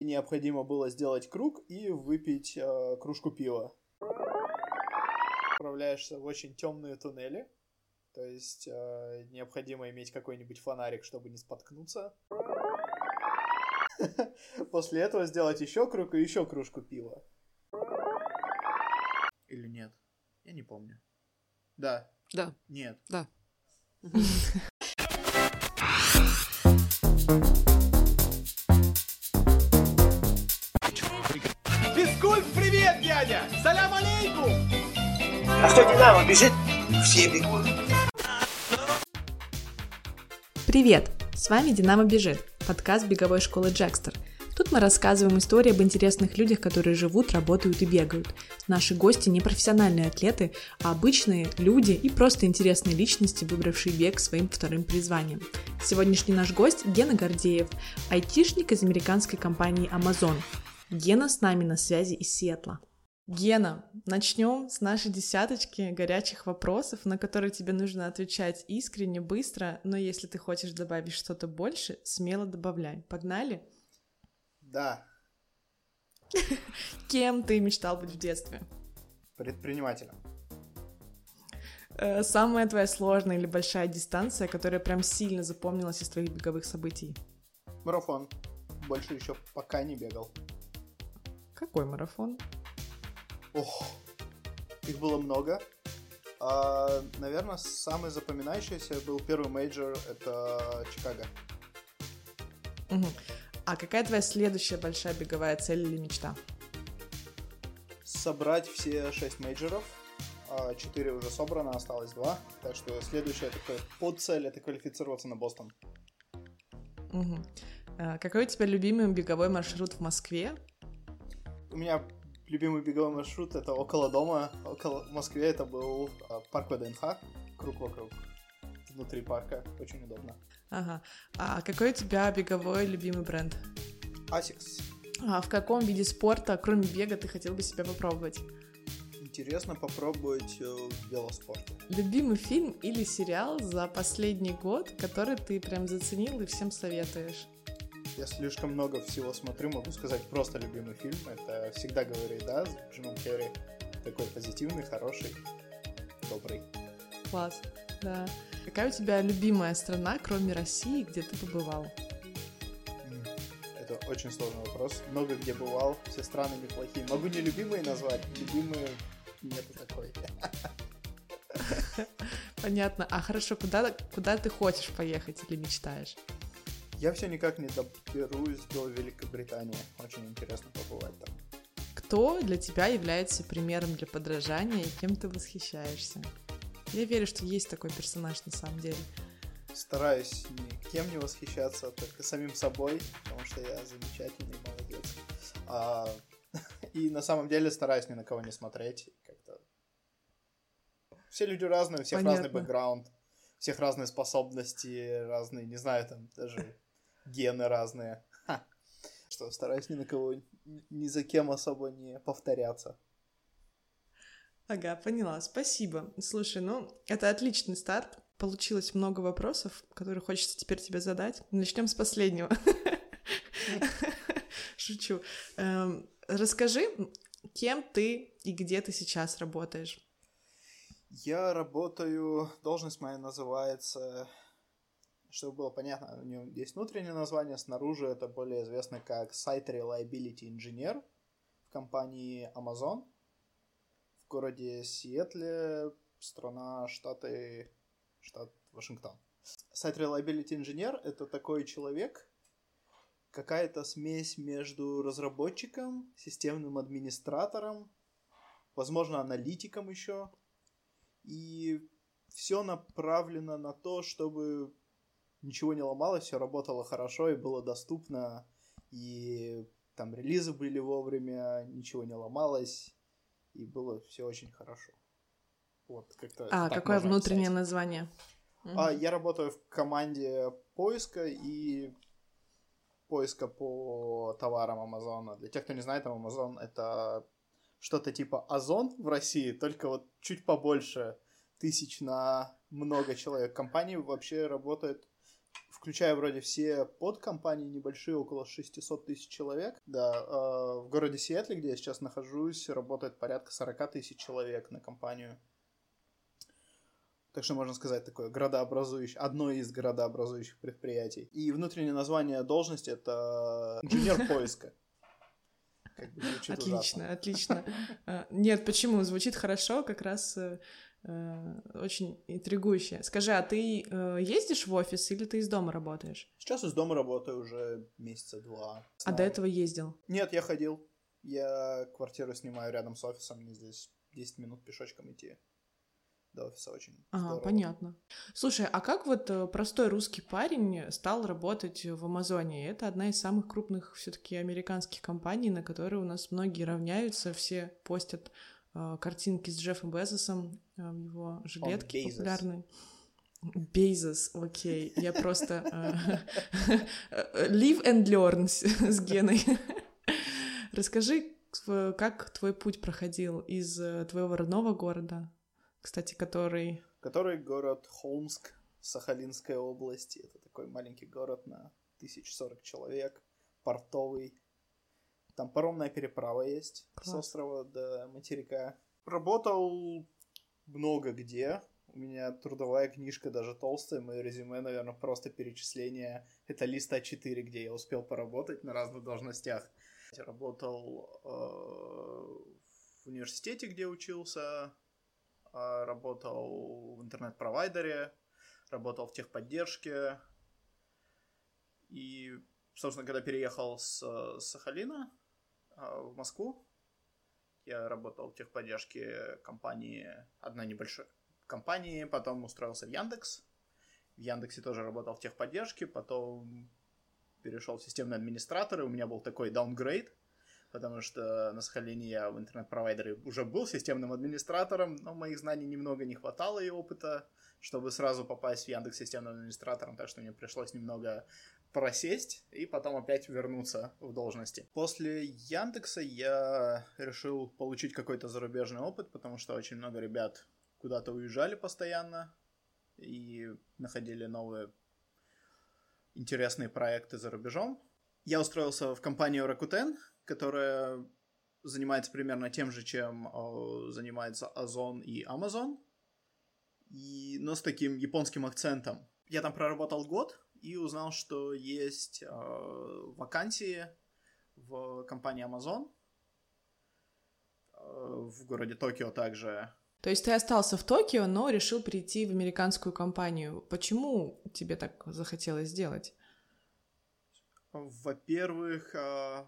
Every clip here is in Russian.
Необходимо было сделать круг и выпить э, кружку пива. Отправляешься в очень темные туннели. То есть э, необходимо иметь какой-нибудь фонарик, чтобы не споткнуться. После этого сделать еще круг и еще кружку пива. Или нет? Я не помню. Да. Да. Нет. Да. дядя! Салям алейкум! А что Динамо бежит? Все бегут. Привет! С вами «Динамо бежит» – подкаст беговой школы Джекстер. Тут мы рассказываем истории об интересных людях, которые живут, работают и бегают. Наши гости не профессиональные атлеты, а обычные люди и просто интересные личности, выбравшие бег своим вторым призванием. Сегодняшний наш гость – Гена Гордеев, айтишник из американской компании Amazon. Гена с нами на связи из Сиэтла. Гена, начнем с нашей десяточки горячих вопросов, на которые тебе нужно отвечать искренне, быстро, но если ты хочешь добавить что-то больше, смело добавляй. Погнали? Да. Кем ты мечтал быть в детстве? Предпринимателем. Э, Самая твоя сложная или большая дистанция, которая прям сильно запомнилась из твоих беговых событий? Марафон. Больше еще пока не бегал. Какой марафон? Ох, их было много. А, наверное, самый запоминающийся был первый мейджор, это Чикаго. Мгм. А какая твоя следующая большая беговая цель или мечта? Собрать все шесть мейджоров. А, Четыре уже собрано, осталось два. Так что следующая такая подцель это квалифицироваться на Бостон. Мгм. Э, Какой у тебя любимый беговой маршрут в Москве? У меня любимый беговой маршрут это около дома. Около в Москве это был а, парк ВДНХ. Круг вокруг. Внутри парка. Очень удобно. Ага. А какой у тебя беговой любимый бренд? Asics. А в каком виде спорта, кроме бега, ты хотел бы себя попробовать? Интересно попробовать э, в велоспорте. Любимый фильм или сериал за последний год, который ты прям заценил и всем советуешь? Я слишком много всего смотрю, могу сказать просто любимый фильм. Это «Всегда говори да» с Джимом Керри. Такой позитивный, хороший, добрый. Класс, да. Какая у тебя любимая страна, кроме России, где ты побывал? Это очень сложный вопрос. Много где бывал, все страны неплохие. Могу не любимые назвать, любимые нету такой. Понятно. А хорошо, куда, куда ты хочешь поехать или мечтаешь? Я все никак не доберусь до Великобритании. Очень интересно побывать там. Кто для тебя является примером для подражания и кем ты восхищаешься? Я верю, что есть такой персонаж на самом деле. Стараюсь никем не восхищаться, только самим собой, потому что я замечательный молодец. А, и на самом деле стараюсь ни на кого не смотреть. Как-то... Все люди разные, у всех разный Понятно. бэкграунд, у всех разные способности, разные, не знаю, там даже гены разные. Ха. Что стараюсь ни на кого, ни- за кем особо не повторяться. Ага, поняла, спасибо. Слушай, ну, это отличный старт. Получилось много вопросов, которые хочется теперь тебе задать. Начнем с последнего. Шучу. Эм, Расскажи, кем ты и где ты сейчас работаешь? Я работаю, должность моя называется, чтобы было понятно, у нее есть внутреннее название, снаружи это более известно как Site Reliability Engineer в компании Amazon в городе Сиэтле, страна, штаты, штат Вашингтон. Site Reliability Engineer — это такой человек, какая-то смесь между разработчиком, системным администратором, возможно, аналитиком еще, и все направлено на то, чтобы ничего не ломалось, все работало хорошо и было доступно, и там релизы были вовремя, ничего не ломалось, и было все очень хорошо. Вот, как-то А, какое внутреннее описать. название? А, я работаю в команде поиска и поиска по товарам Амазона. Для тех, кто не знает, Амазон это что-то типа Озон в России, только вот чуть побольше тысяч на много человек. Компания вообще работает включая вроде все подкомпании небольшие, около 600 тысяч человек. Да, э, в городе Сиэтле, где я сейчас нахожусь, работает порядка 40 тысяч человек на компанию. Так что можно сказать такое градообразующее, одно из градообразующих предприятий. И внутреннее название должности это инженер поиска. Как бы отлично, ужасно. отлично. А, нет, почему? Звучит хорошо, как раз э, очень интригующе. Скажи, а ты э, ездишь в офис или ты из дома работаешь? Сейчас из дома работаю уже месяца два. А до этого ездил? Нет, я ходил. Я квартиру снимаю рядом с офисом, мне здесь 10 минут пешочком идти до офиса очень Ага, здорово. понятно. Слушай, а как вот э, простой русский парень стал работать в Амазоне? Это одна из самых крупных все таки американских компаний, на которые у нас многие равняются, все постят э, картинки с Джеффом Безосом э, в его жилетке популярной. Бейзос, окей. Я просто... Э, live and learn с Геной. Расскажи, как твой путь проходил из твоего родного города кстати, который... Который город Холмск, Сахалинская область. Это такой маленький город на 1040 человек, портовый. Там паромная переправа есть Класс. с острова до материка. Работал много где. У меня трудовая книжка даже толстая, мое резюме, наверное, просто перечисление. Это лист А4, где я успел поработать на разных должностях. Я работал э, в университете, где учился, а, работал в интернет-провайдере, работал в техподдержке. И, собственно, когда переехал с, с Сахалина в Москву, я работал в техподдержке компании, одной небольшой компании, потом устроился в Яндекс. В Яндексе тоже работал в техподдержке, потом перешел в системный администратор, и у меня был такой даунгрейд – потому что на Сахалине я в интернет-провайдере уже был системным администратором, но моих знаний немного не хватало и опыта, чтобы сразу попасть в Яндекс системным администратором, так что мне пришлось немного просесть и потом опять вернуться в должности. После Яндекса я решил получить какой-то зарубежный опыт, потому что очень много ребят куда-то уезжали постоянно и находили новые интересные проекты за рубежом. Я устроился в компанию Rakuten, которая занимается примерно тем же, чем э, занимается Озон и Amazon, и, но с таким японским акцентом. Я там проработал год и узнал, что есть э, вакансии в компании Amazon э, в городе Токио также. То есть ты остался в Токио, но решил прийти в американскую компанию. Почему тебе так захотелось сделать? Во-первых, э,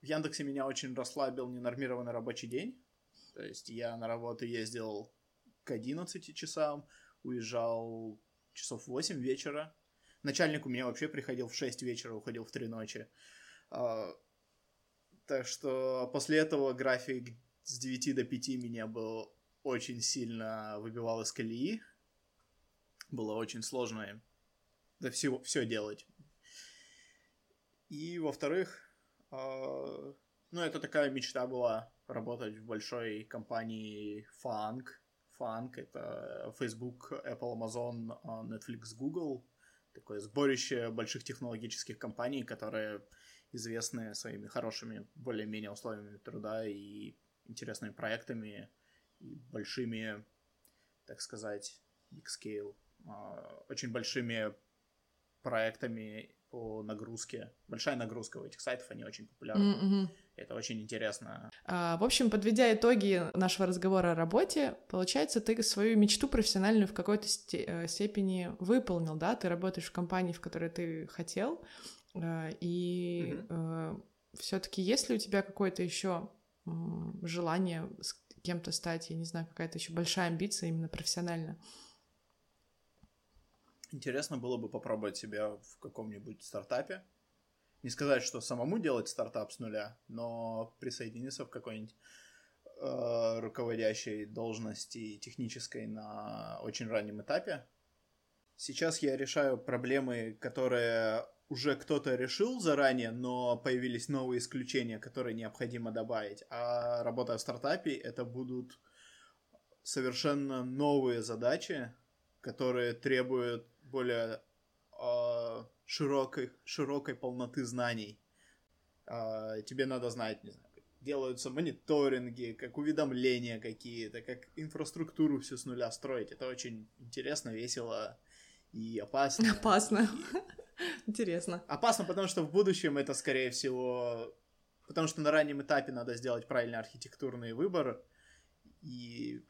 в Яндексе меня очень расслабил ненормированный рабочий день. То есть я на работу ездил к 11 часам, уезжал часов 8 вечера. Начальник у меня вообще приходил в 6 вечера, уходил в 3 ночи. А, так что после этого график с 9 до 5 меня был очень сильно выбивал из колеи. Было очень сложно да, все, все делать. И, во-вторых, а, ну, это такая мечта была работать в большой компании Funk. Funk — это Facebook, Apple, Amazon, а, Netflix, Google. Такое сборище больших технологических компаний, которые известны своими хорошими, более-менее условиями труда и интересными проектами, и большими, так сказать, big scale, а, очень большими проектами по нагрузке. Большая нагрузка у этих сайтов, они очень популярны. Mm-hmm. Это очень интересно. А, в общем, подведя итоги нашего разговора о работе, получается, ты свою мечту профессиональную в какой-то э, степени выполнил, да? Ты работаешь в компании, в которой ты хотел, э, и mm-hmm. Э, все-таки есть ли у тебя какое-то еще желание с кем-то стать, я не знаю, какая-то еще большая амбиция именно профессионально? Интересно было бы попробовать себя в каком-нибудь стартапе. Не сказать, что самому делать стартап с нуля, но присоединиться в какой-нибудь э, руководящей должности технической на очень раннем этапе. Сейчас я решаю проблемы, которые уже кто-то решил заранее, но появились новые исключения, которые необходимо добавить. А работая в стартапе, это будут совершенно новые задачи, которые требуют более э, широкой, широкой полноты знаний. А, тебе надо знать, не знаю, делаются мониторинги, как уведомления какие-то, как инфраструктуру всю с нуля строить. Это очень интересно, весело и опасно. Опасно. Интересно. Опасно, потому что в будущем это, скорее всего, потому что на раннем этапе надо сделать правильный архитектурный выбор, и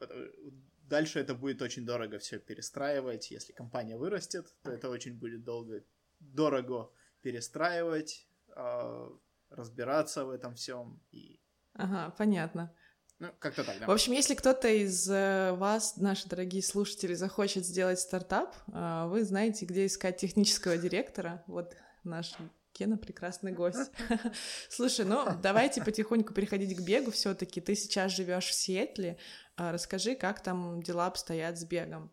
дальше это будет очень дорого все перестраивать. Если компания вырастет, то это очень будет долго, дорого перестраивать, а, разбираться в этом всем. И... Ага, понятно. Ну, как-то так, да. В общем, если кто-то из э, вас, наши дорогие слушатели, захочет сделать стартап, э, вы знаете, где искать технического директора. Вот наш Кена прекрасный гость. Слушай, ну давайте потихоньку переходить к бегу. Все-таки ты сейчас живешь в Сиэтле. А, расскажи, как там дела обстоят с бегом.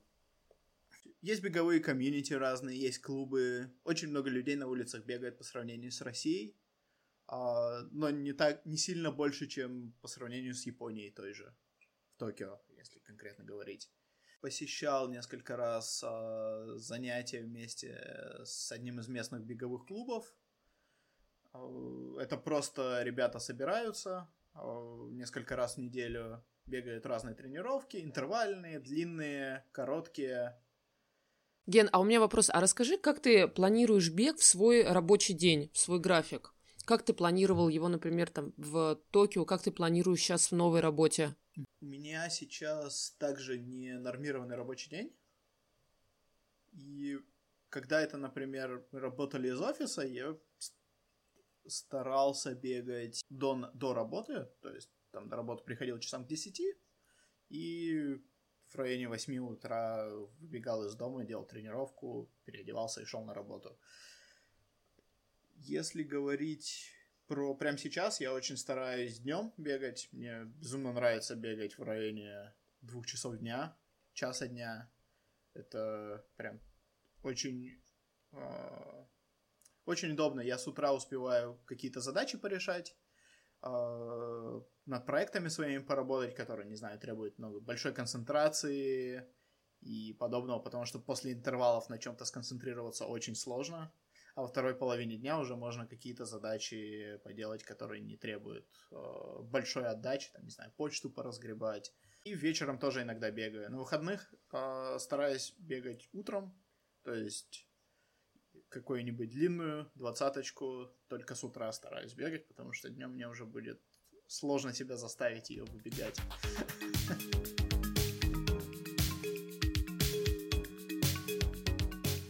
Есть беговые комьюнити разные, есть клубы. Очень много людей на улицах бегает по сравнению с Россией. А, но не так, не сильно больше, чем по сравнению с Японией той же, в Токио, если конкретно говорить. Посещал несколько раз а, занятия вместе с одним из местных беговых клубов. А, это просто ребята собираются несколько раз в неделю, бегают разные тренировки, интервальные, длинные, короткие. Ген, а у меня вопрос. А расскажи, как ты планируешь бег в свой рабочий день, в свой график? Как ты планировал его, например, там в Токио? Как ты планируешь сейчас в новой работе? У меня сейчас также не нормированный рабочий день. И когда это, например, работали из офиса, я старался бегать до, до работы, то есть там до работы приходил часам к 10, и в районе 8 утра выбегал из дома, делал тренировку, переодевался и шел на работу. Если говорить про прямо сейчас, я очень стараюсь днем бегать. Мне безумно нравится бегать в районе двух часов дня, часа дня. Это прям очень э, очень удобно. Я с утра успеваю какие-то задачи порешать, э, над проектами своими поработать, которые, не знаю, требуют много большой концентрации и подобного, потому что после интервалов на чем-то сконцентрироваться очень сложно а во второй половине дня уже можно какие-то задачи поделать, которые не требуют э, большой отдачи, там, не знаю, почту поразгребать. И вечером тоже иногда бегаю. На выходных э, стараюсь бегать утром, то есть какую-нибудь длинную двадцаточку только с утра стараюсь бегать, потому что днем мне уже будет сложно себя заставить ее выбегать.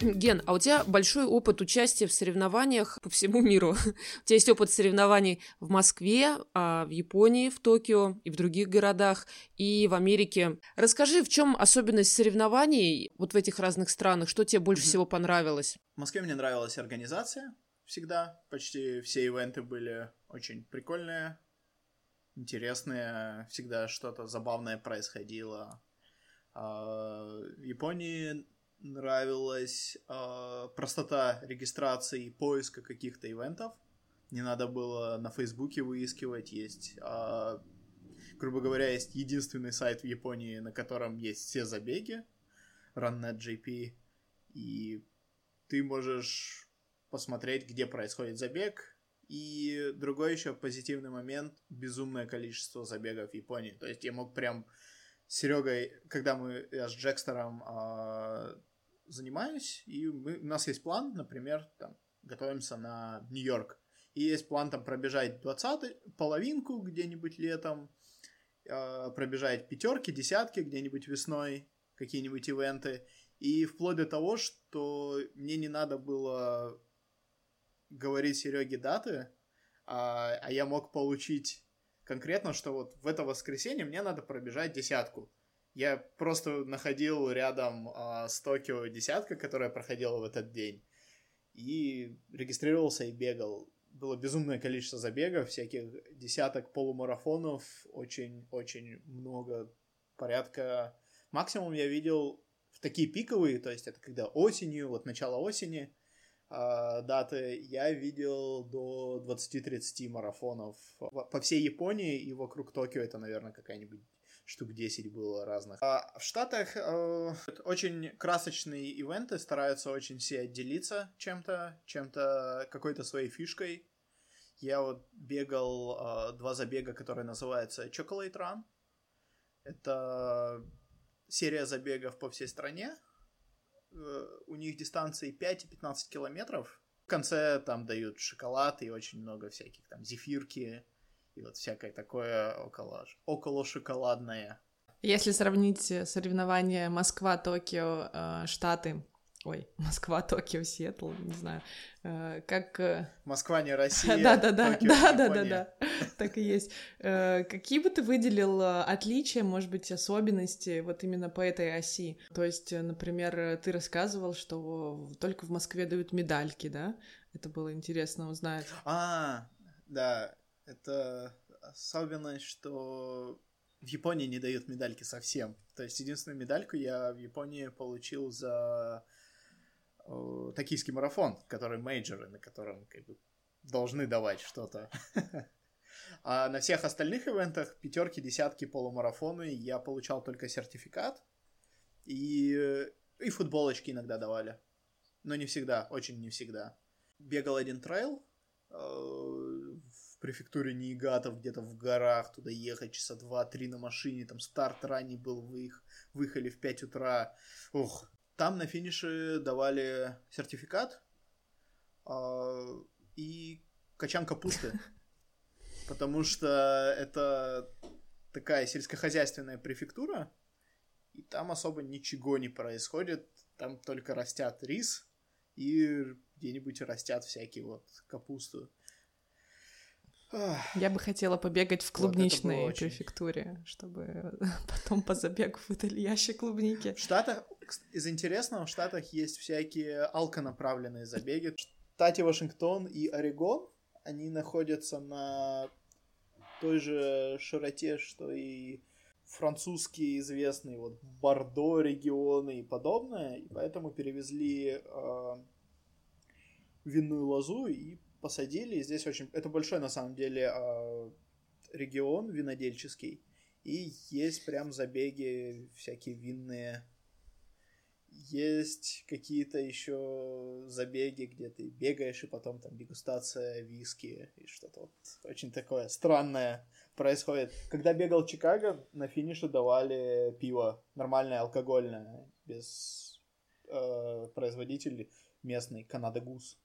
Ген, а у тебя большой опыт участия в соревнованиях по всему миру. у тебя есть опыт соревнований в Москве, а в Японии, в Токио и в других городах, и в Америке. Расскажи, в чем особенность соревнований вот в этих разных странах? Что тебе больше всего понравилось? В Москве мне нравилась организация всегда. Почти все ивенты были очень прикольные, интересные. Всегда что-то забавное происходило. А, в Японии нравилась э, простота регистрации и поиска каких-то ивентов. Не надо было на Фейсбуке выискивать. Есть, э, грубо говоря, есть единственный сайт в Японии, на котором есть все забеги. RunNetJP. И ты можешь посмотреть, где происходит забег. И другой еще позитивный момент — безумное количество забегов в Японии. То есть я мог прям с Серегой, когда мы я с Джекстером э, занимаюсь, и мы, у нас есть план, например, там, готовимся на Нью-Йорк. И есть план там пробежать 20 половинку где-нибудь летом, э, пробежать пятерки, десятки где-нибудь весной, какие-нибудь ивенты. И вплоть до того, что мне не надо было говорить Сереге даты, а, а я мог получить конкретно, что вот в это воскресенье мне надо пробежать десятку. Я просто находил рядом а, с Токио десятка, которая проходила в этот день, и регистрировался и бегал. Было безумное количество забегов, всяких десяток полумарафонов, очень-очень много, порядка... Максимум я видел в такие пиковые, то есть это когда осенью, вот начало осени, э, даты, я видел до 20-30 марафонов по всей Японии и вокруг Токио это, наверное, какая-нибудь штук 10 было разных. А в Штатах э, очень красочные ивенты, стараются очень все отделиться чем-то, чем-то, какой-то своей фишкой. Я вот бегал э, два забега, которые называются Chocolate Run. Это серия забегов по всей стране. Э, у них дистанции 5 и 15 километров. В конце там дают шоколад и очень много всяких там зефирки, и вот всякое такое около, около шоколадное. Если сравнить э, соревнования Москва, Токио, э, Штаты, ой, Москва, Токио, Сиэтл, не знаю, э, как... Москва не Россия, да, да, да, да, да, да, да, так и есть. Какие бы ты выделил отличия, может быть, особенности вот именно по этой оси? То есть, например, ты рассказывал, что только в Москве дают медальки, да? Это было интересно узнать. А, да, это особенность, что в Японии не дают медальки совсем. То есть единственную медальку я в Японии получил за э, токийский марафон, который мейджоры, на котором как бы должны давать что-то. А на всех остальных ивентах, пятерки, десятки, полумарафоны, я получал только сертификат. И, и футболочки иногда давали. Но не всегда, очень не всегда. Бегал один трейл э, префектуре Ниигатов, где-то в горах, туда ехать часа два-три на машине, там старт ранний был, вы их выехали в 5 утра. Ух, там на финише давали сертификат э, и качан капусты. Потому что это такая сельскохозяйственная префектура, и там особо ничего не происходит. Там только растят рис и где-нибудь растят всякие вот капусту. Я бы хотела побегать в клубничной вот префектуре, очень... чтобы потом по забегу выдали ящик клубники. В Штатах, из интересного, в Штатах есть всякие алконаправленные забеги. В штате Вашингтон и Орегон, они находятся на той же широте, что и французские известные вот Бордо регионы и подобное, и поэтому перевезли э, винную лозу и посадили. И здесь очень... Это большой, на самом деле, а, регион винодельческий. И есть прям забеги всякие винные. Есть какие-то еще забеги, где ты бегаешь, и потом там дегустация виски и что-то вот очень такое странное происходит. Когда бегал в Чикаго, на финише давали пиво, нормальное, алкогольное, без э, производителей местный, Канада Гус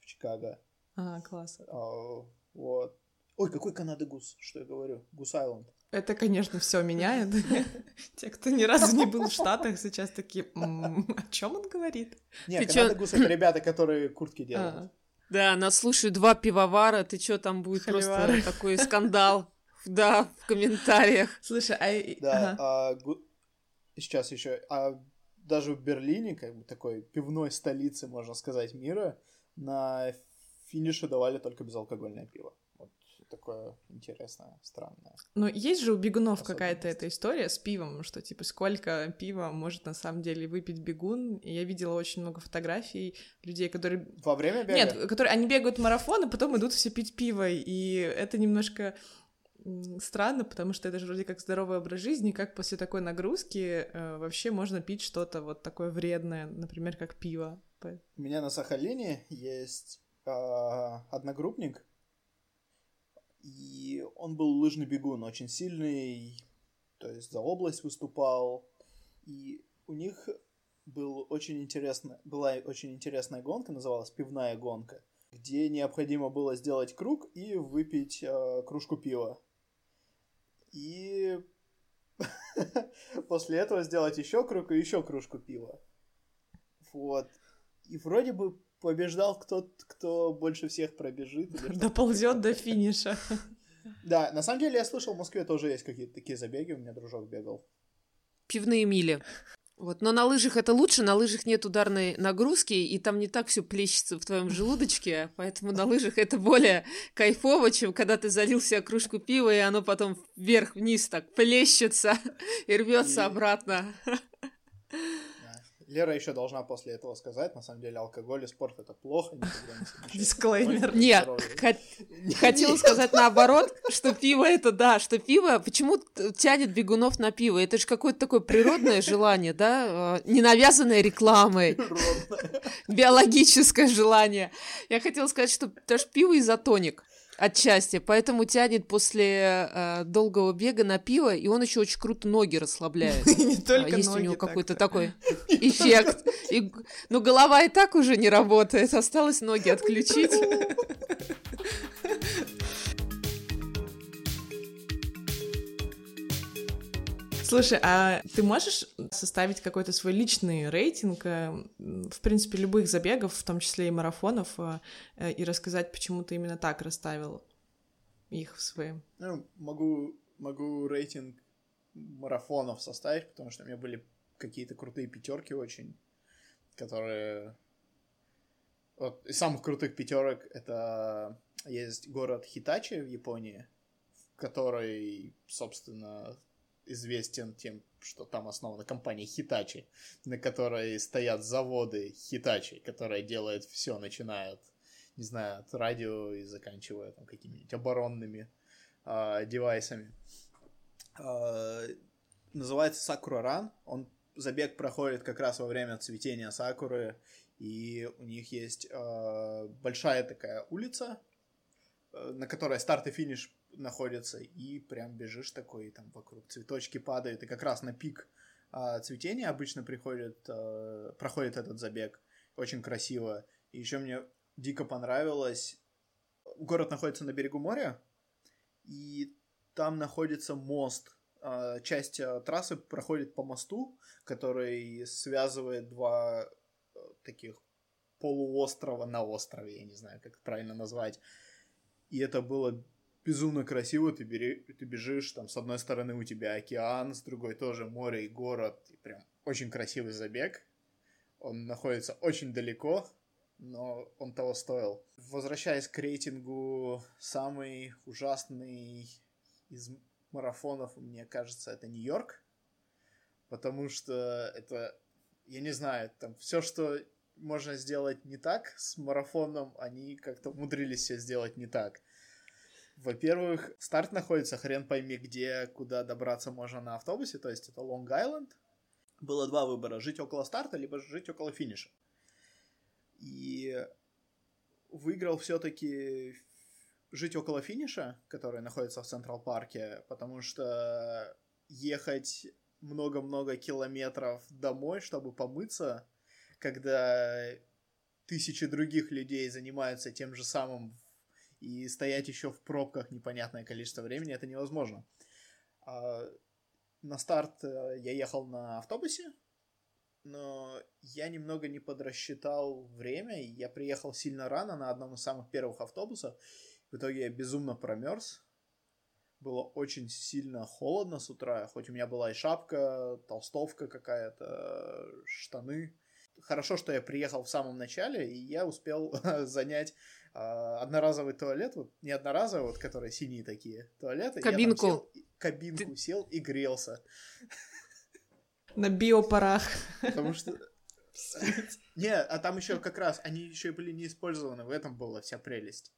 в Чикаго. А, класс. А, вот. Ой, какой Канада Гус, что я говорю? Гус Айленд. Это, конечно, все меняет. Те, кто ни разу не был в Штатах, сейчас такие, о чем он говорит? Нет, Канада Гус это ребята, которые куртки а. делают. Да, нас слушают два пивовара, ты что, там будет просто такой скандал. Да, в комментариях. Слушай, а... Да, а, сейчас еще, а даже в Берлине, как бы такой пивной столице, можно сказать, мира, на финише давали только безалкогольное пиво. Вот такое интересное, странное. Но есть же у бегунов какая-то эта история с пивом, что типа сколько пива может на самом деле выпить бегун. И я видела очень много фотографий людей, которые... Во время бега? Нет, которые они бегают марафон, и потом идут все пить пиво. И это немножко странно, потому что это же вроде как здоровый образ жизни, как после такой нагрузки э, вообще можно пить что-то вот такое вредное, например, как пиво. У меня на Сахалине есть одногруппник, и он был лыжный бегун, очень сильный, то есть за область выступал, и у них был очень интересно, была очень интересная гонка, называлась пивная гонка, где необходимо было сделать круг и выпить э, кружку пива. И после этого сделать еще круг и еще кружку пива. Вот. И вроде бы побеждал кто кто больше всех пробежит. Доползет до финиша. Да, на самом деле я слышал, в Москве тоже есть какие-то такие забеги, у меня дружок бегал. Пивные мили. Вот, но на лыжах это лучше, на лыжах нет ударной нагрузки, и там не так все плещется в твоем желудочке, поэтому на лыжах это более кайфово, чем когда ты залил себе кружку пива, и оно потом вверх-вниз так плещется и рвется и... обратно. Лера еще должна после этого сказать, на самом деле алкоголь и спорт это плохо. Дисклеймер. Нет, хотела сказать наоборот, что пиво это да, что пиво, почему тянет бегунов на пиво? Это же какое-то такое природное желание, да, не навязанное рекламой, биологическое желание. Я хотела сказать, что даже пиво изотоник. Отчасти, поэтому тянет после э, долгого бега на пиво, и он еще очень круто ноги расслабляет. Не только Есть ноги у него какой-то такой эффект. И, ну, голова и так уже не работает, осталось ноги отключить. Слушай, а ты можешь составить какой-то свой личный рейтинг, э, в принципе, любых забегов, в том числе и марафонов, э, э, и рассказать, почему ты именно так расставил их в своем? Ну, могу, могу рейтинг марафонов составить, потому что у меня были какие-то крутые пятерки очень, которые... Вот из самых крутых пятерок это есть город Хитачи в Японии, который, собственно, известен тем, что там основана компания Хитачи, на которой стоят заводы Хитачи, которая делает все, начиная от, не знаю, от радио и заканчивая там какими-нибудь оборонными а, девайсами. А, называется Сакура Ран. Он забег проходит как раз во время цветения сакуры, и у них есть а, большая такая улица, э, на которой старт и финиш находятся, и прям бежишь такой, и там вокруг цветочки падают, и как раз на пик а, цветения обычно приходит, а, проходит этот забег. Очень красиво. И еще мне дико понравилось. Город находится на берегу моря, и там находится мост. А, Часть а, трассы проходит по мосту, который связывает два э, таких полуострова на острове, я не знаю, как правильно назвать. И это было безумно красиво, ты, бери, ты бежишь, там с одной стороны у тебя океан, с другой тоже море и город, и прям очень красивый забег. Он находится очень далеко, но он того стоил. Возвращаясь к рейтингу, самый ужасный из марафонов, мне кажется, это Нью-Йорк, потому что это, я не знаю, там все, что можно сделать не так с марафоном, они как-то умудрились все сделать не так. Во-первых, старт находится хрен пойми где, куда добраться можно на автобусе, то есть это Лонг-Айленд. Было два выбора, жить около старта, либо жить около финиша. И выиграл все-таки жить около финиша, который находится в Централ Парке, потому что ехать много-много километров домой, чтобы помыться, когда тысячи других людей занимаются тем же самым и стоять еще в пробках непонятное количество времени, это невозможно. А, На старт э, я ехал на автобусе, но я немного не подрасчитал время, и я приехал сильно рано на одном из самых первых автобусов. В итоге я безумно промерз. Было очень сильно холодно с утра, хоть у меня была и шапка, толстовка какая-то, штаны. Хорошо, что я приехал в самом начале, и я успел занять одноразовый туалет, вот не одноразовый, вот которые синие такие туалеты. Я Кабинку. сел и- кабинку сел и грелся. На биопарах. Потому что... Не, а там еще как раз, они еще и были не использованы, в этом была вся прелесть.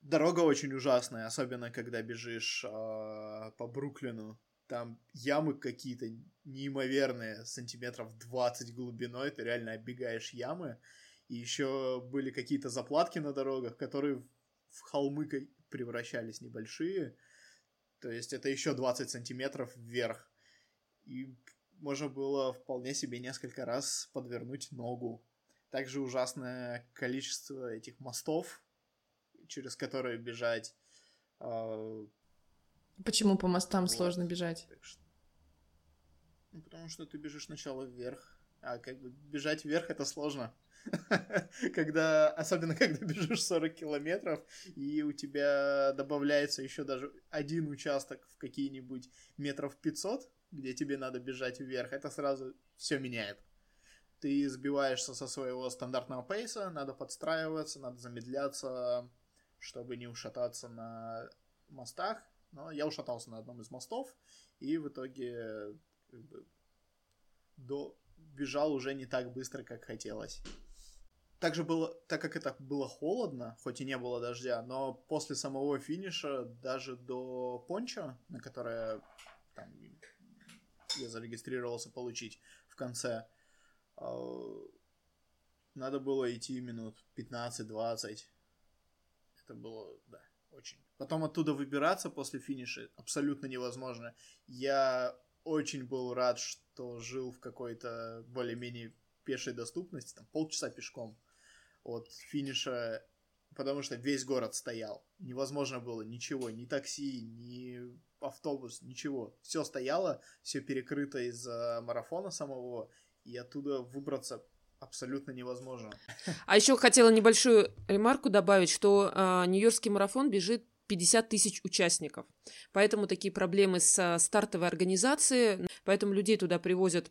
Дорога очень ужасная, особенно когда бежишь а, по Бруклину. Там ямы какие-то неимоверные, сантиметров 20 глубиной, ты реально оббегаешь ямы. И еще были какие-то заплатки на дорогах, которые в холмы превращались небольшие. То есть это еще 20 сантиметров вверх. И можно было вполне себе несколько раз подвернуть ногу. Также ужасное количество этих мостов, через которые бежать. А, Почему по мостам Вот. сложно бежать? Ну, потому что ты бежишь сначала вверх, а как бы бежать вверх это сложно. Когда, особенно когда бежишь 40 километров, и у тебя добавляется еще даже один участок в какие-нибудь метров 500, где тебе надо бежать вверх, это сразу все меняет. Ты сбиваешься со своего стандартного пейса, надо подстраиваться, надо замедляться, чтобы не ушататься на мостах. Но я ушатался на одном из мостов, и в итоге как бы, до бежал уже не так быстро, как хотелось. Также было, так как это было холодно, хоть и не было дождя, но после самого финиша даже до пончо, на которое там, я зарегистрировался получить в конце, э, надо было идти минут 15-20. Это было, да, очень. Потом оттуда выбираться после финиша абсолютно невозможно. Я очень был рад, что жил в какой-то более-менее пешей доступности, там полчаса пешком от финиша, потому что весь город стоял. Невозможно было ничего, ни такси, ни автобус, ничего. Все стояло, все перекрыто из-за марафона самого, и оттуда выбраться абсолютно невозможно. А еще хотела небольшую ремарку добавить, что э, Нью-Йоркский марафон бежит 50 тысяч участников. Поэтому такие проблемы с стартовой организацией. Поэтому людей туда привозят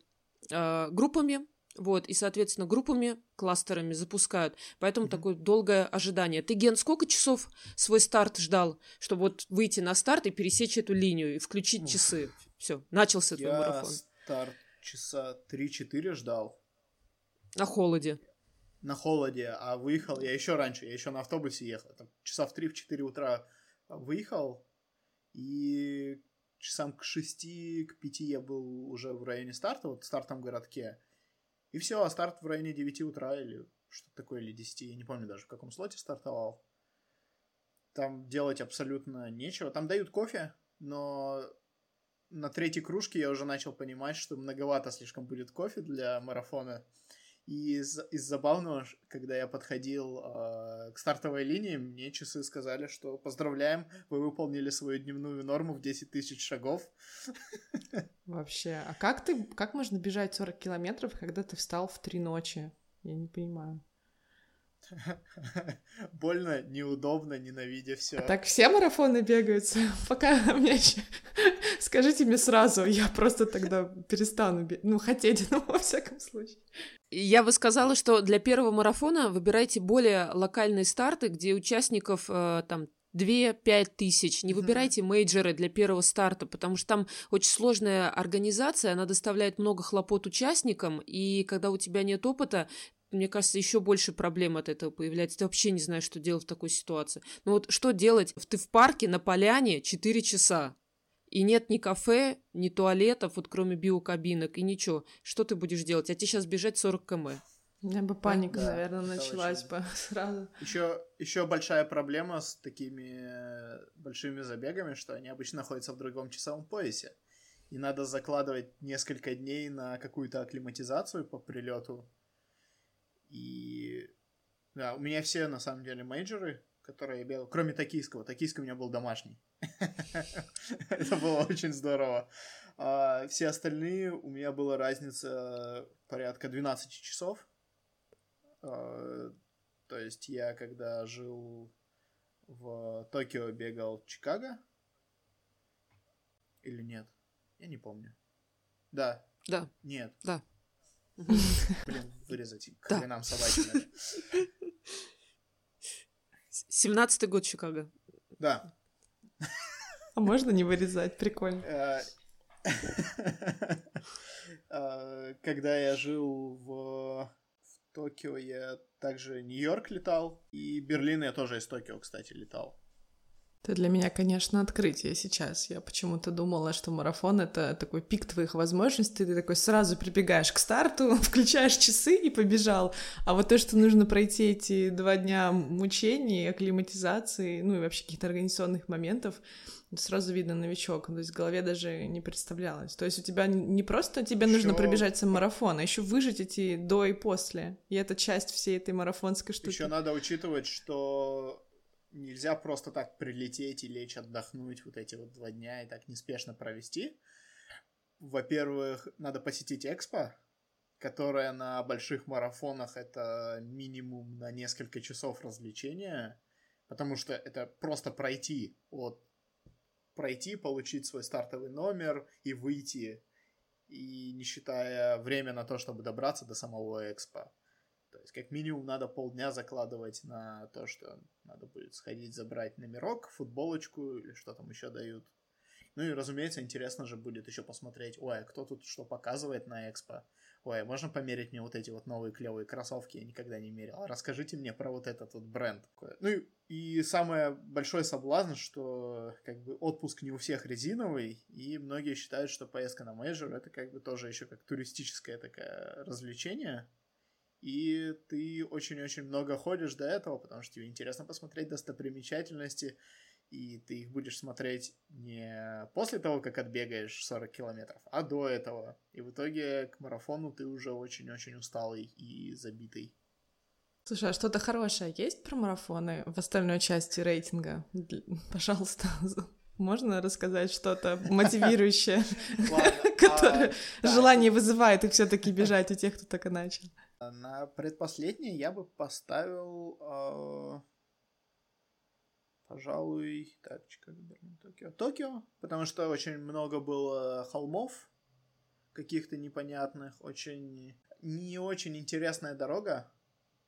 э, группами, вот, и, соответственно, группами, кластерами запускают. Поэтому mm-hmm. такое долгое ожидание. Ты, Ген, сколько часов свой старт ждал, чтобы вот выйти на старт и пересечь эту линию и включить Ух. часы? Все, начался твой Я марафон. старт часа 3-4 ждал. На холоде. На холоде, а выехал я еще раньше, я еще на автобусе ехал. Там, часа в 3-4 утра выехал, и часам к 6, к 5 я был уже в районе старта, вот в стартовом городке. И все, а старт в районе 9 утра или что-то такое, или 10, я не помню даже, в каком слоте стартовал. Там делать абсолютно нечего. Там дают кофе, но на третьей кружке я уже начал понимать, что многовато слишком будет кофе для марафона. И из, из забавного, когда я подходил э, к стартовой линии, мне часы сказали, что поздравляем, вы выполнили свою дневную норму в 10 тысяч шагов. Вообще, а как ты, как можно бежать 40 километров, когда ты встал в три ночи? Я не понимаю. Больно, неудобно, ненавидя все. А так все марафоны бегаются. Пока мне еще... Скажите мне сразу, я просто тогда перестану. Ну, хотеть, ну, во всяком случае. Я бы сказала, что для первого марафона выбирайте более локальные старты, где участников э, там 2-5 тысяч. Не выбирайте мейджеры для первого старта, потому что там очень сложная организация, она доставляет много хлопот участникам, и когда у тебя нет опыта, мне кажется, еще больше проблем от этого появляется. Ты вообще не знаешь, что делать в такой ситуации. Ну вот что делать? Ты в парке на поляне 4 часа. И нет ни кафе, ни туалетов, вот кроме биокабинок, и ничего. Что ты будешь делать? А тебе сейчас бежать 40 км. У меня бы паника, да, наверное, началась очень... бы сразу. Еще, еще большая проблема с такими большими забегами, что они обычно находятся в другом часовом поясе. И надо закладывать несколько дней на какую-то акклиматизацию по прилету и да, у меня все, на самом деле, мейджоры, которые я бегал, кроме токийского. Токийский у меня был домашний. Это было очень здорово. А все остальные у меня была разница порядка 12 часов. А, то есть я, когда жил в Токио, бегал в Чикаго. Или нет? Я не помню. Да. Да. Нет. Да. Блин, вырезать к да. хренам собаки. Семнадцатый год Чикаго. Да. А можно не вырезать? Прикольно. Э, э, когда я жил в Токио, я также Нью-Йорк летал, и Берлин я тоже из Токио, кстати, летал. Это для меня, конечно, открытие сейчас. Я почему-то думала, что марафон — это такой пик твоих возможностей. Ты такой сразу прибегаешь к старту, включаешь часы и побежал. А вот то, что нужно пройти эти два дня мучений, акклиматизации, ну и вообще каких-то организационных моментов, сразу видно новичок. То есть в голове даже не представлялось. То есть у тебя не просто тебе еще... нужно пробежать сам марафон, а еще выжить эти до и после. И это часть всей этой марафонской штуки. Еще надо учитывать, что нельзя просто так прилететь и лечь отдохнуть вот эти вот два дня и так неспешно провести. Во-первых, надо посетить экспо, которая на больших марафонах это минимум на несколько часов развлечения, потому что это просто пройти от пройти, получить свой стартовый номер и выйти, и не считая время на то, чтобы добраться до самого экспо. Есть, как минимум, надо полдня закладывать на то, что надо будет сходить забрать номерок, футболочку или что там еще дают. Ну и, разумеется, интересно же будет еще посмотреть, ой, а кто тут что показывает на экспо. ой, а можно померить мне вот эти вот новые клевые кроссовки, я никогда не мерил. Расскажите мне про вот этот вот бренд. Ну и, и самое большое соблазн, что как бы отпуск не у всех резиновый, и многие считают, что поездка на мейджор это как бы тоже еще как туристическое такое развлечение, и ты очень-очень много ходишь до этого, потому что тебе интересно посмотреть достопримечательности, и ты их будешь смотреть не после того, как отбегаешь 40 километров, а до этого. И в итоге к марафону ты уже очень-очень усталый и забитый. Слушай, а что-то хорошее есть про марафоны в остальной части рейтинга? Пожалуйста, можно рассказать что-то мотивирующее, которое а, желание вызывает их все-таки бежать у тех, кто только начал? На предпоследнее я бы поставил а, пожалуй, Берлин, Токио. Токио, потому что очень много было холмов каких-то непонятных, очень не очень интересная дорога.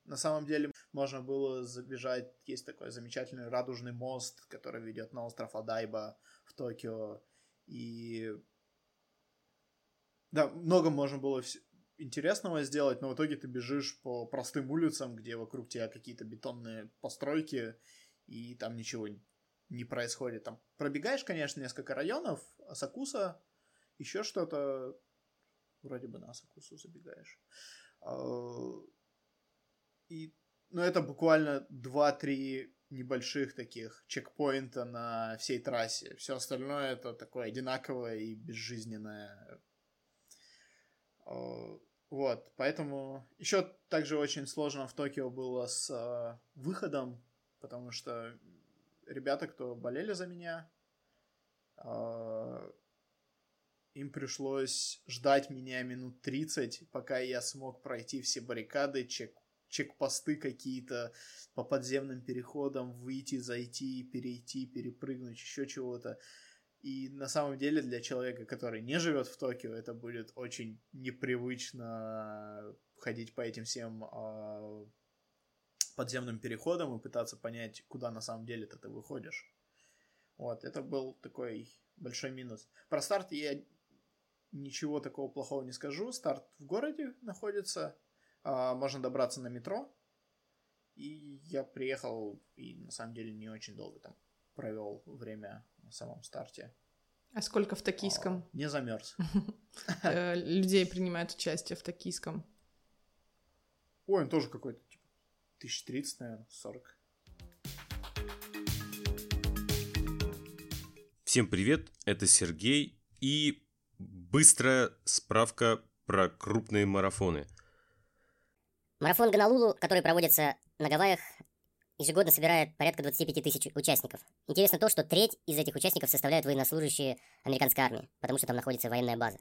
На самом деле можно было забежать, есть такой замечательный радужный мост, который ведет на остров Адайба в Токио. И да, много можно было интересного сделать, но в итоге ты бежишь по простым улицам, где вокруг тебя какие-то бетонные постройки, и там ничего не происходит. Там пробегаешь, конечно, несколько районов, Асакуса, еще что-то, вроде бы на Асакусу забегаешь. А, и, ну, это буквально 2-3 небольших таких чекпоинта на всей трассе. Все остальное это такое одинаковое и безжизненное. А, вот, поэтому еще также очень сложно в Токио было с а, выходом потому что ребята, кто болели за меня, а, им пришлось ждать меня минут 30, пока я смог пройти все баррикады, чек, чекпосты какие-то по подземным переходам, выйти, зайти, перейти, перепрыгнуть, еще чего-то. И на самом деле для человека, который не живет в Токио, это будет очень непривычно ходить по этим всем э, подземным переходом и пытаться понять, куда на самом деле-то ты выходишь. Вот, это был такой большой минус. Про старт я ничего такого плохого не скажу. Старт в городе находится, а, можно добраться на метро. И я приехал и на самом деле не очень долго там провел время на самом старте. А сколько в токийском? А, не замерз. Э, людей принимают участие в токийском. Ой, он тоже какой-то тысяч тридцать, наверное, сорок. Всем привет, это Сергей и быстрая справка про крупные марафоны. Марафон Гонолулу, который проводится на Гавайях, ежегодно собирает порядка 25 тысяч участников. Интересно то, что треть из этих участников составляют военнослужащие американской армии, потому что там находится военная база.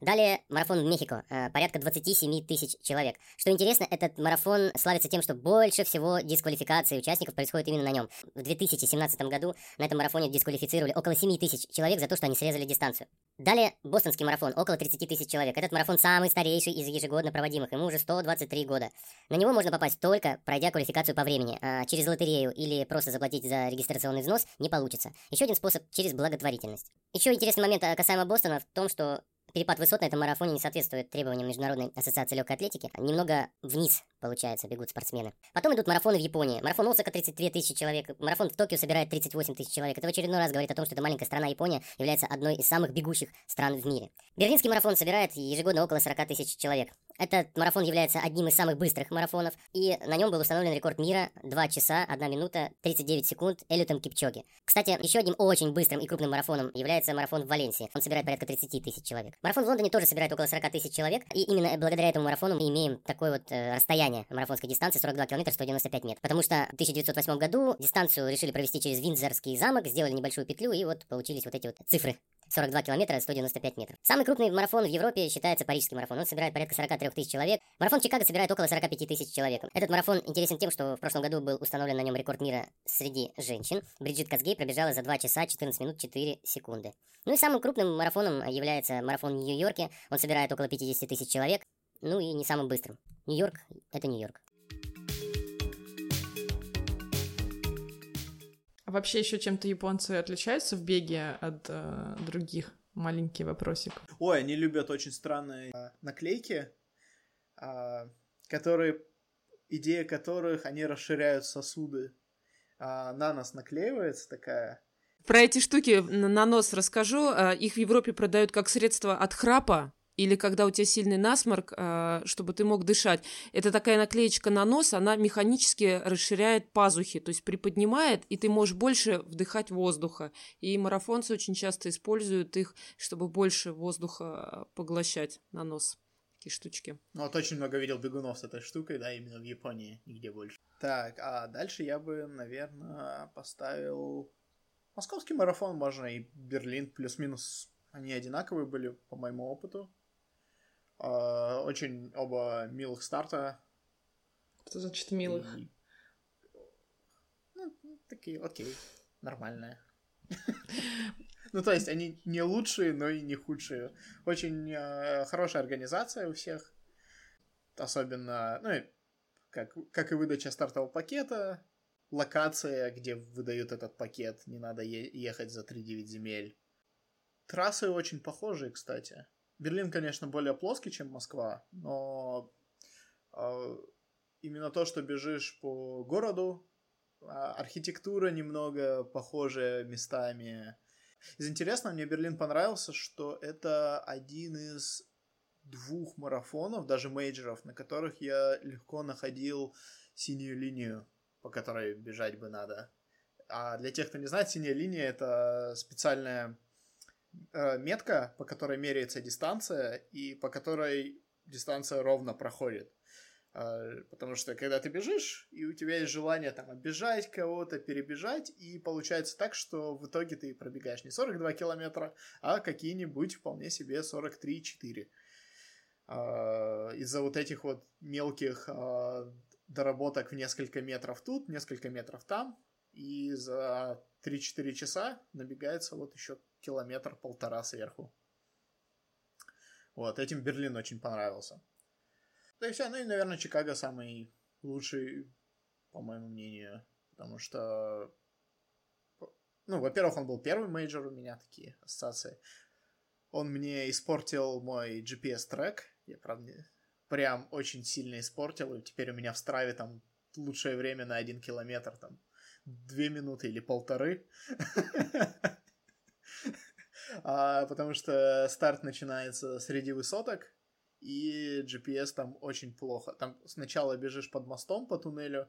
Далее марафон в Мехико, э, порядка 27 тысяч человек. Что интересно, этот марафон славится тем, что больше всего дисквалификации участников происходит именно на нем. В 2017 году на этом марафоне дисквалифицировали около 7 тысяч человек за то, что они срезали дистанцию. Далее бостонский марафон, около 30 тысяч человек. Этот марафон самый старейший из ежегодно проводимых, ему уже 123 года. На него можно попасть только пройдя квалификацию по времени. А через лотерею или просто заплатить за регистрационный взнос не получится. Еще один способ через благотворительность. Еще интересный момент э, касаемо Бостона в том, что Перепад высот на этом марафоне не соответствует требованиям Международной ассоциации легкой атлетики. Немного вниз, получается, бегут спортсмены. Потом идут марафоны в Японии. Марафон Осака 32 тысячи человек. Марафон в Токио собирает 38 тысяч человек. Это в очередной раз говорит о том, что эта маленькая страна Япония является одной из самых бегущих стран в мире. Берлинский марафон собирает ежегодно около 40 тысяч человек. Этот марафон является одним из самых быстрых марафонов, и на нем был установлен рекорд мира 2 часа 1 минута 39 секунд Элютом Кипчоги. Кстати, еще одним очень быстрым и крупным марафоном является марафон в Валенсии. Он собирает порядка 30 тысяч человек. Марафон в Лондоне тоже собирает около 40 тысяч человек, и именно благодаря этому марафону мы имеем такое вот э, расстояние марафонской дистанции 42 километра 195 метров. Потому что в 1908 году дистанцию решили провести через Виндзорский замок, сделали небольшую петлю, и вот получились вот эти вот цифры 42 километра, 195 метров. Самый крупный марафон в Европе считается парижский марафон. Он собирает порядка 43 тысяч человек. Марафон Чикаго собирает около 45 тысяч человек. Этот марафон интересен тем, что в прошлом году был установлен на нем рекорд мира среди женщин. Бриджит Казгей пробежала за 2 часа 14 минут 4 секунды. Ну и самым крупным марафоном является марафон в Нью-Йорке. Он собирает около 50 тысяч человек. Ну и не самым быстрым. Нью-Йорк — это Нью-Йорк. А вообще еще чем-то японцы отличаются в беге от э, других маленький вопросик. Ой, они любят очень странные а, наклейки, а, которые, идея которых, они расширяют сосуды. А, на нас наклеивается такая Про эти штуки на на нос расскажу. А, Их в Европе продают как средство от храпа или когда у тебя сильный насморк, а, чтобы ты мог дышать. Это такая наклеечка на нос, она механически расширяет пазухи, то есть приподнимает, и ты можешь больше вдыхать воздуха. И марафонцы очень часто используют их, чтобы больше воздуха поглощать на нос. Такие штучки. Ну, вот очень много видел бегунов с этой штукой, да, именно в Японии, нигде больше. Так, а дальше я бы, наверное, поставил московский марафон, можно и Берлин, плюс-минус они одинаковые были, по моему опыту. А, очень оба милых старта. Что значит милых? И- Ну, такие, окей, нормальные. Ну, то есть, они не лучшие, но и не худшие. Очень э, хорошая организация у всех. Особенно, ну, как, как и выдача стартового пакета, локация, где выдают этот пакет, не надо е- ехать за 3-9 земель. Трассы очень похожие, кстати. Берлин, конечно, более плоский, чем Москва, но э, именно то, что бежишь по городу, а, архитектура немного похожая местами. Из интересного, мне Берлин понравился, что это один из двух марафонов, даже мейджеров, на которых я легко находил синюю линию, по которой бежать бы надо. А для тех, кто не знает, синяя линия это специальная метка, по которой меряется дистанция и по которой дистанция ровно проходит. А, Потому что когда ты бежишь, и у тебя есть желание там оббежать кого-то, перебежать, и получается так, что в итоге ты пробегаешь не 42 километра, а какие-нибудь вполне себе 43-4. А, Из-за вот этих вот мелких доработок в несколько метров тут, несколько метров там, и за 3-4 часа набегается вот еще километр-полтора сверху. Вот, этим Берлин очень понравился. Да и все, ну и, наверное, Чикаго самый лучший, по моему мнению, потому что, ну, во-первых, он был первый мейджор у меня, такие ассоциации. Он мне испортил мой GPS-трек, я, правда, прям очень сильно испортил, и теперь у меня в страве там лучшее время на один километр, там, две минуты или полторы. А, Потому что старт начинается среди высоток, и GPS там очень плохо. Там сначала бежишь под мостом по туннелю,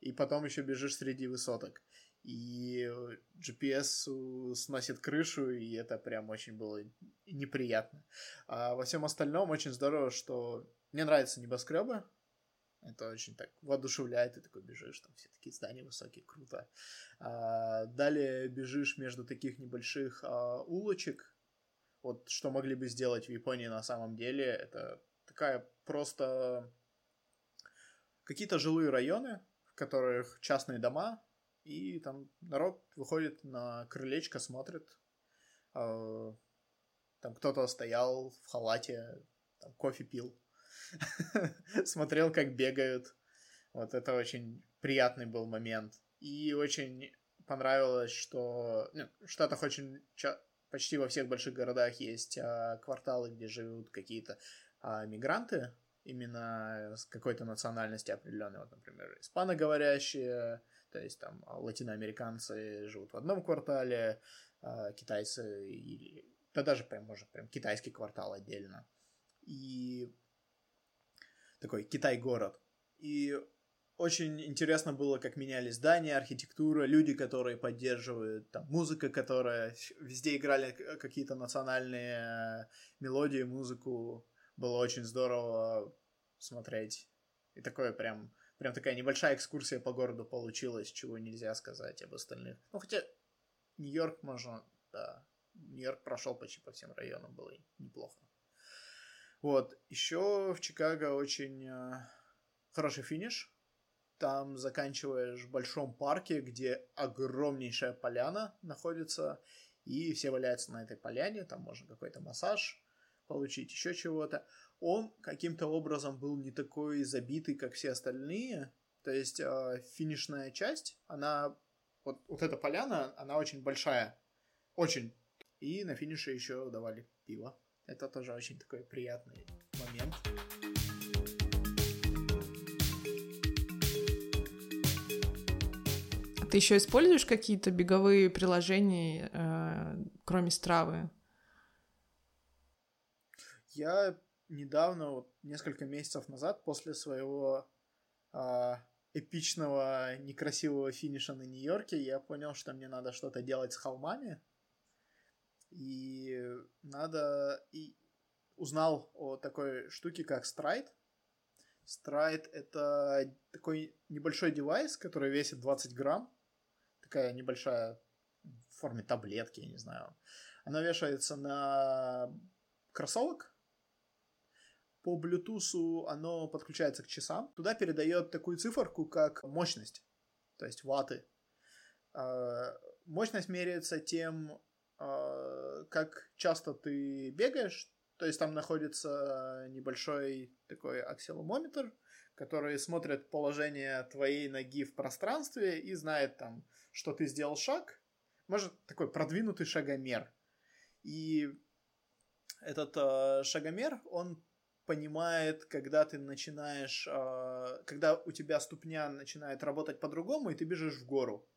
и потом еще бежишь среди высоток. И GPS у- сносит крышу, и это прям очень было неприятно. А во всем остальном очень здорово, что мне нравятся небоскребы. Это очень так воодушевляет, ты такой бежишь, там все такие здания высокие, круто. А, далее бежишь между таких небольших а, улочек, вот что могли бы сделать в Японии на самом деле, это такая просто какие-то жилые районы, в которых частные дома, и там народ выходит на крылечко, смотрит. а, Там кто-то стоял в халате, там кофе пил, смотрел, как бегают. Вот это очень приятный был момент. И очень понравилось, что ну, в Штатах очень ча- почти во всех больших городах есть а, кварталы, где живут какие-то а, мигранты, именно с какой-то национальности определенной. Вот, например, испаноговорящие, то есть там латиноамериканцы живут в одном квартале, а, китайцы или... Да даже прям, может, прям китайский квартал отдельно. И такой Китай-город. И очень интересно было, как менялись здания, архитектура, люди, которые поддерживают, там, музыка, которая... Везде играли какие-то национальные э, мелодии, музыку. Было очень здорово смотреть. И такое прям... Прям такая небольшая экскурсия по городу получилась, чего нельзя сказать об остальных. Ну, хотя Нью-Йорк можно... Да, Нью-Йорк прошел почти по всем районам, было неплохо. Вот, еще в Чикаго очень э, хороший финиш. Там заканчиваешь в большом парке, где огромнейшая поляна находится, и все валяются на этой поляне, там можно какой-то массаж получить, еще чего-то. Он каким-то образом был не такой забитый, как все остальные. То есть э, финишная часть, она вот, вот эта поляна, она очень большая, очень. И на финише еще давали пиво. Это тоже очень такой приятный момент. А ты еще используешь какие-то беговые приложения, э, кроме Стравы? Я недавно, вот несколько месяцев назад, после своего э, эпичного, некрасивого финиша на Нью-Йорке, я понял, что мне надо что-то делать с холмами. И надо... И узнал о такой штуке, как Stride. Stride — это такой небольшой девайс, который весит 20 грамм. Такая небольшая в форме таблетки, я не знаю. Она вешается на кроссовок, по Bluetooth оно подключается к часам. Туда передает такую циферку, как мощность, то есть ваты. А, мощность меряется тем, как часто ты бегаешь. То есть там находится небольшой такой акселомометр, который смотрит положение твоей ноги в пространстве и знает там, что ты сделал шаг. Может, такой продвинутый шагомер. И этот э, шагомер, он понимает, когда ты начинаешь, э, когда у тебя ступня начинает работать по-другому, и ты бежишь в гору.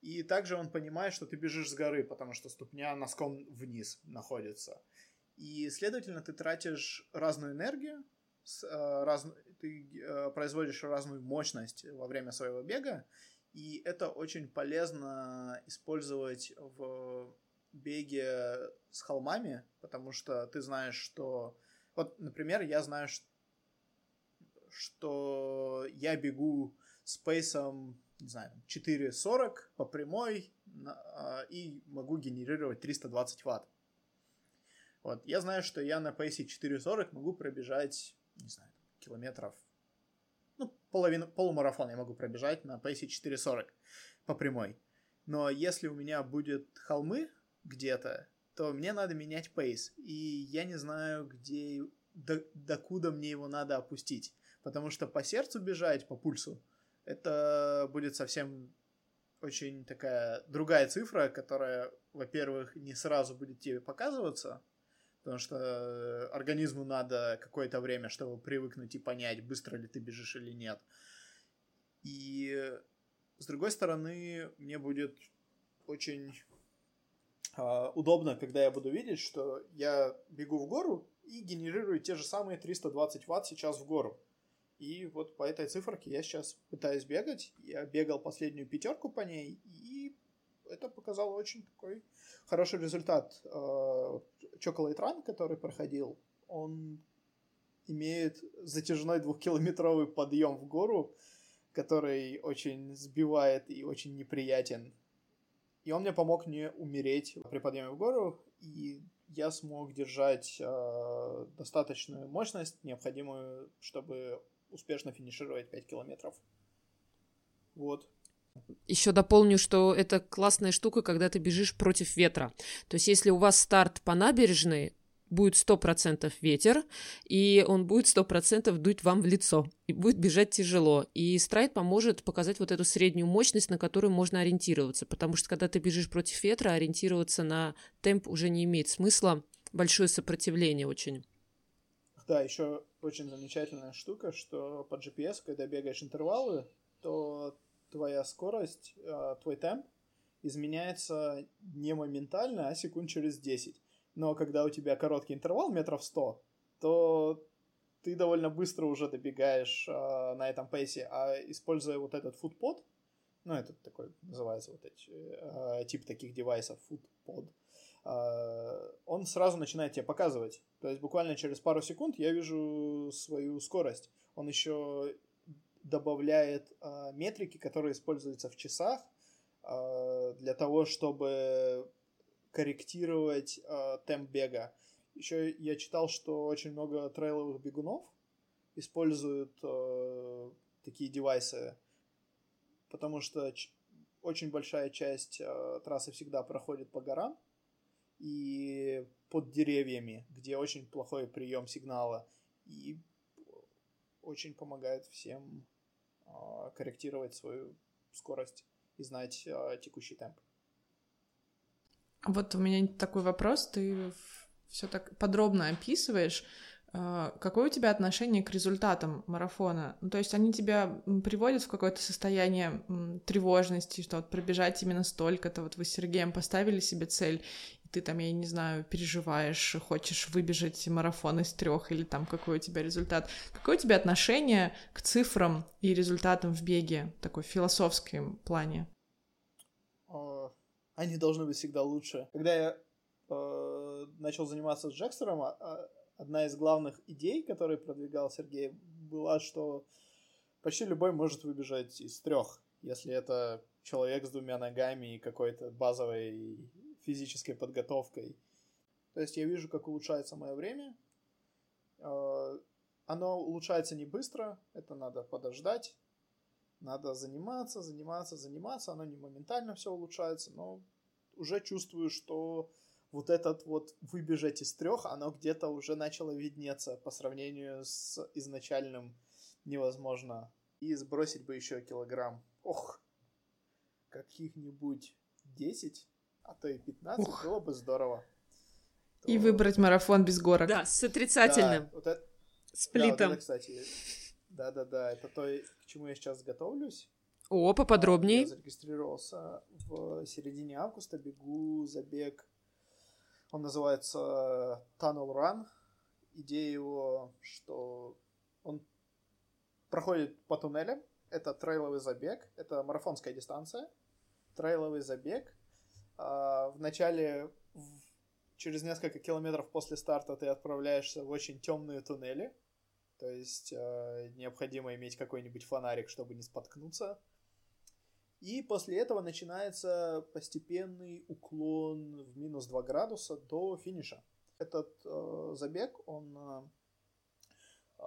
И также он понимает, что ты бежишь с горы, потому что ступня носком вниз находится. И, следовательно, ты тратишь разную энергию, э, раз, ты э, производишь разную мощность во время своего бега, и это очень полезно использовать в беге с холмами, потому что ты знаешь, что вот, например, я знаю, что я бегу с пейсом, не знаю, 4.40 по прямой а, и могу генерировать 320 ватт. Вот, я знаю, что я на пейсе 4.40 могу пробежать, не знаю, километров, ну, половину, полумарафон я могу пробежать на пейсе 4.40 по прямой. Но если у меня будет холмы где-то, то мне надо менять пейс. И я не знаю, где, до, докуда мне его надо опустить. Потому что по сердцу бежать, по пульсу, это будет совсем очень такая другая цифра, которая, во-первых, не сразу будет тебе показываться, потому что организму надо какое-то время, чтобы привыкнуть и понять, быстро ли ты бежишь или нет. И с другой стороны, мне будет очень а, удобно, когда я буду видеть, что я бегу в гору и генерирую те же самые 320 ватт сейчас в гору. И вот по этой циферке я сейчас пытаюсь бегать. Я бегал последнюю пятерку по ней, и это показало очень такой хороший результат. А, Chocolate Run, который проходил, он имеет затяжной двухкилометровый подъем в гору, который очень сбивает и очень неприятен и он мне помог не умереть при подъеме в гору, и я смог держать э, достаточную мощность, необходимую, чтобы успешно финишировать 5 километров. Вот. Еще дополню, что это классная штука, когда ты бежишь против ветра. То есть, если у вас старт по набережной, будет 100% ветер, и он будет 100% дуть вам в лицо, и будет бежать тяжело. И страйт поможет показать вот эту среднюю мощность, на которую можно ориентироваться, потому что когда ты бежишь против ветра, ориентироваться на темп уже не имеет смысла, большое сопротивление очень. Да, еще очень замечательная штука, что по GPS, когда бегаешь интервалы, то твоя скорость, а, твой темп изменяется не моментально, а секунд через 10 но когда у тебя короткий интервал метров 100, то ты довольно быстро уже добегаешь э, на этом пейсе, а используя вот этот футпод, ну, это такой называется вот эти, э, тип таких девайсов, футпод, э, он сразу начинает тебе показывать. То есть буквально через пару секунд я вижу свою скорость. Он еще добавляет э, метрики, которые используются в часах, э, для того, чтобы корректировать э, темп бега. Еще я читал, что очень много трейловых бегунов используют такие девайсы, потому что очень большая часть трассы всегда проходит по горам и под деревьями, где очень плохой прием сигнала, и очень помогает всем э, корректировать свою скорость и знать э, текущий темп. Вот у меня такой вопрос, ты все так подробно описываешь. А, какое у тебя отношение к результатам марафона? Ну, то есть они тебя приводят в какое-то состояние тревожности, что вот пробежать именно столько-то, вот вы с Сергеем поставили себе цель, ты там, я не знаю, переживаешь, хочешь выбежать марафон из трех, или там какой у тебя результат. Какое у тебя отношение к цифрам и результатам в беге, такой в философском плане? Они должны быть всегда лучше. Когда я э, начал заниматься с Джекстером, а, а, одна из главных идей, которые продвигал Сергей, была, что почти любой может выбежать из трех, если это человек с двумя ногами и какой-то базовой физической подготовкой. То есть я вижу, как улучшается мое время. Э, оно улучшается не быстро, это надо подождать. Надо заниматься, заниматься, заниматься. Оно не моментально все улучшается, но уже чувствую, что вот этот вот выбежать из трех, оно где-то уже начало виднеться по сравнению с изначальным невозможно. И сбросить бы еще килограмм. Ох, каких-нибудь 10, а то и 15 Ух. было бы здорово. То... И выбрать марафон без горок. Да, с отрицательным. Да, вот это... Сплитом. Да, вот это, кстати, да-да-да, это то, к чему я сейчас готовлюсь. О, поподробнее. Я зарегистрировался в середине августа, бегу забег он называется Tunnel Run. Идея его, что он проходит по туннелям. Это трейловый забег, это марафонская дистанция. Трейловый забег. А, в начале, через несколько километров после старта ты отправляешься в очень темные туннели. То есть а, необходимо иметь какой-нибудь фонарик, чтобы не споткнуться. И после этого начинается постепенный уклон в минус 2 градуса до финиша. Этот э, забег, он э,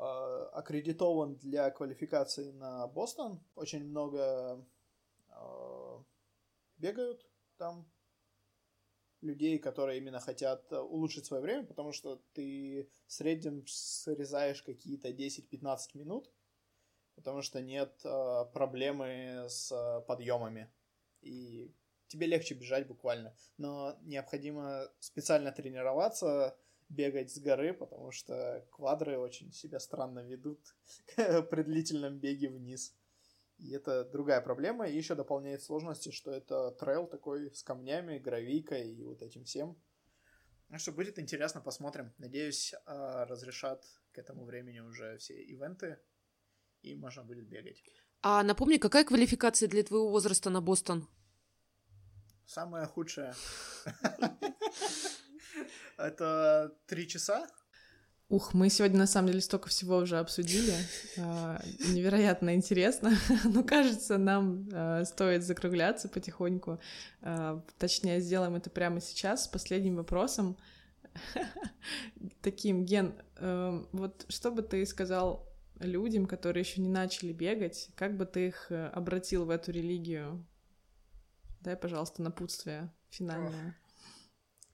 аккредитован для квалификации на Бостон. Очень много э, бегают там людей, которые именно хотят улучшить свое время, потому что ты в среднем срезаешь какие-то 10-15 минут потому что нет э, проблемы с э, подъемами. И тебе легче бежать буквально. Но необходимо специально тренироваться, бегать с горы, потому что квадры очень себя странно ведут при длительном беге вниз. И это другая проблема. И еще дополняет сложности, что это трейл такой с камнями, гравийкой и вот этим всем. Ну что, будет интересно, посмотрим. Надеюсь, э, разрешат к этому времени уже все ивенты и можно будет бегать. А напомни, какая квалификация для твоего возраста на Бостон? Самая худшая. Это три часа. Ух, мы сегодня на самом деле столько всего уже обсудили. А, невероятно интересно. Но кажется, нам а, стоит закругляться потихоньку. А, точнее, сделаем это прямо сейчас с последним вопросом. Таким, Ген, вот что бы ты сказал людям, которые еще не начали бегать, как бы ты их э, обратил в эту религию? Дай, пожалуйста, напутствие финальное.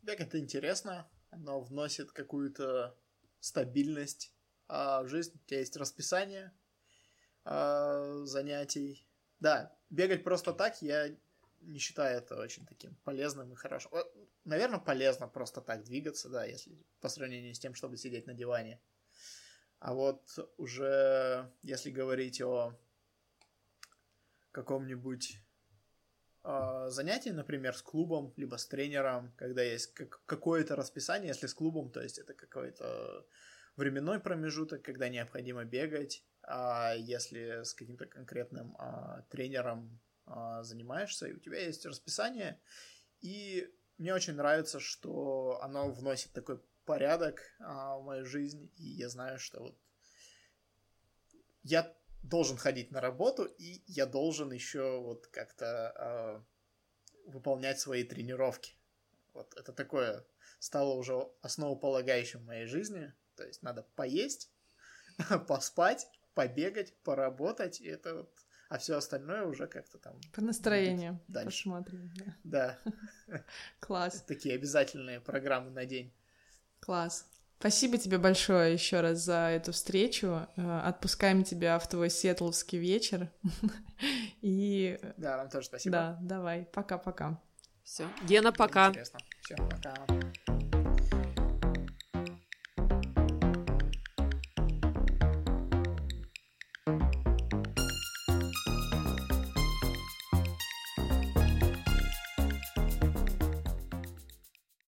Бег это интересно, оно вносит какую-то стабильность а в жизнь. У тебя есть расписание а, занятий. Да, бегать просто так я не считаю это очень таким полезным и хорошим. Наверное, полезно просто так двигаться, да, если по сравнению с тем, чтобы сидеть на диване. А вот уже если говорить о каком-нибудь э, занятии, например, с клубом, либо с тренером, когда есть как, какое-то расписание, если с клубом, то есть это какой-то временной промежуток, когда необходимо бегать, а если с каким-то конкретным а, тренером а, занимаешься, и у тебя есть расписание, и мне очень нравится, что оно вносит такой порядок а, в мою жизнь, и я знаю, что вот я должен ходить на работу, и я должен еще вот как-то а, выполнять свои тренировки. Вот это такое стало уже основополагающим в моей жизни. То есть надо поесть, поспать, побегать, поработать, и это вот а все остальное уже как-то там... По настроению посмотрим. Да. Класс. Такие обязательные программы на день. Класс. Спасибо тебе большое еще раз за эту встречу. Э, отпускаем тебя в твой сетловский вечер. И... Да, вам тоже спасибо. Да, давай. Пока-пока. Все. Гена, пока. Интересно. Всем пока.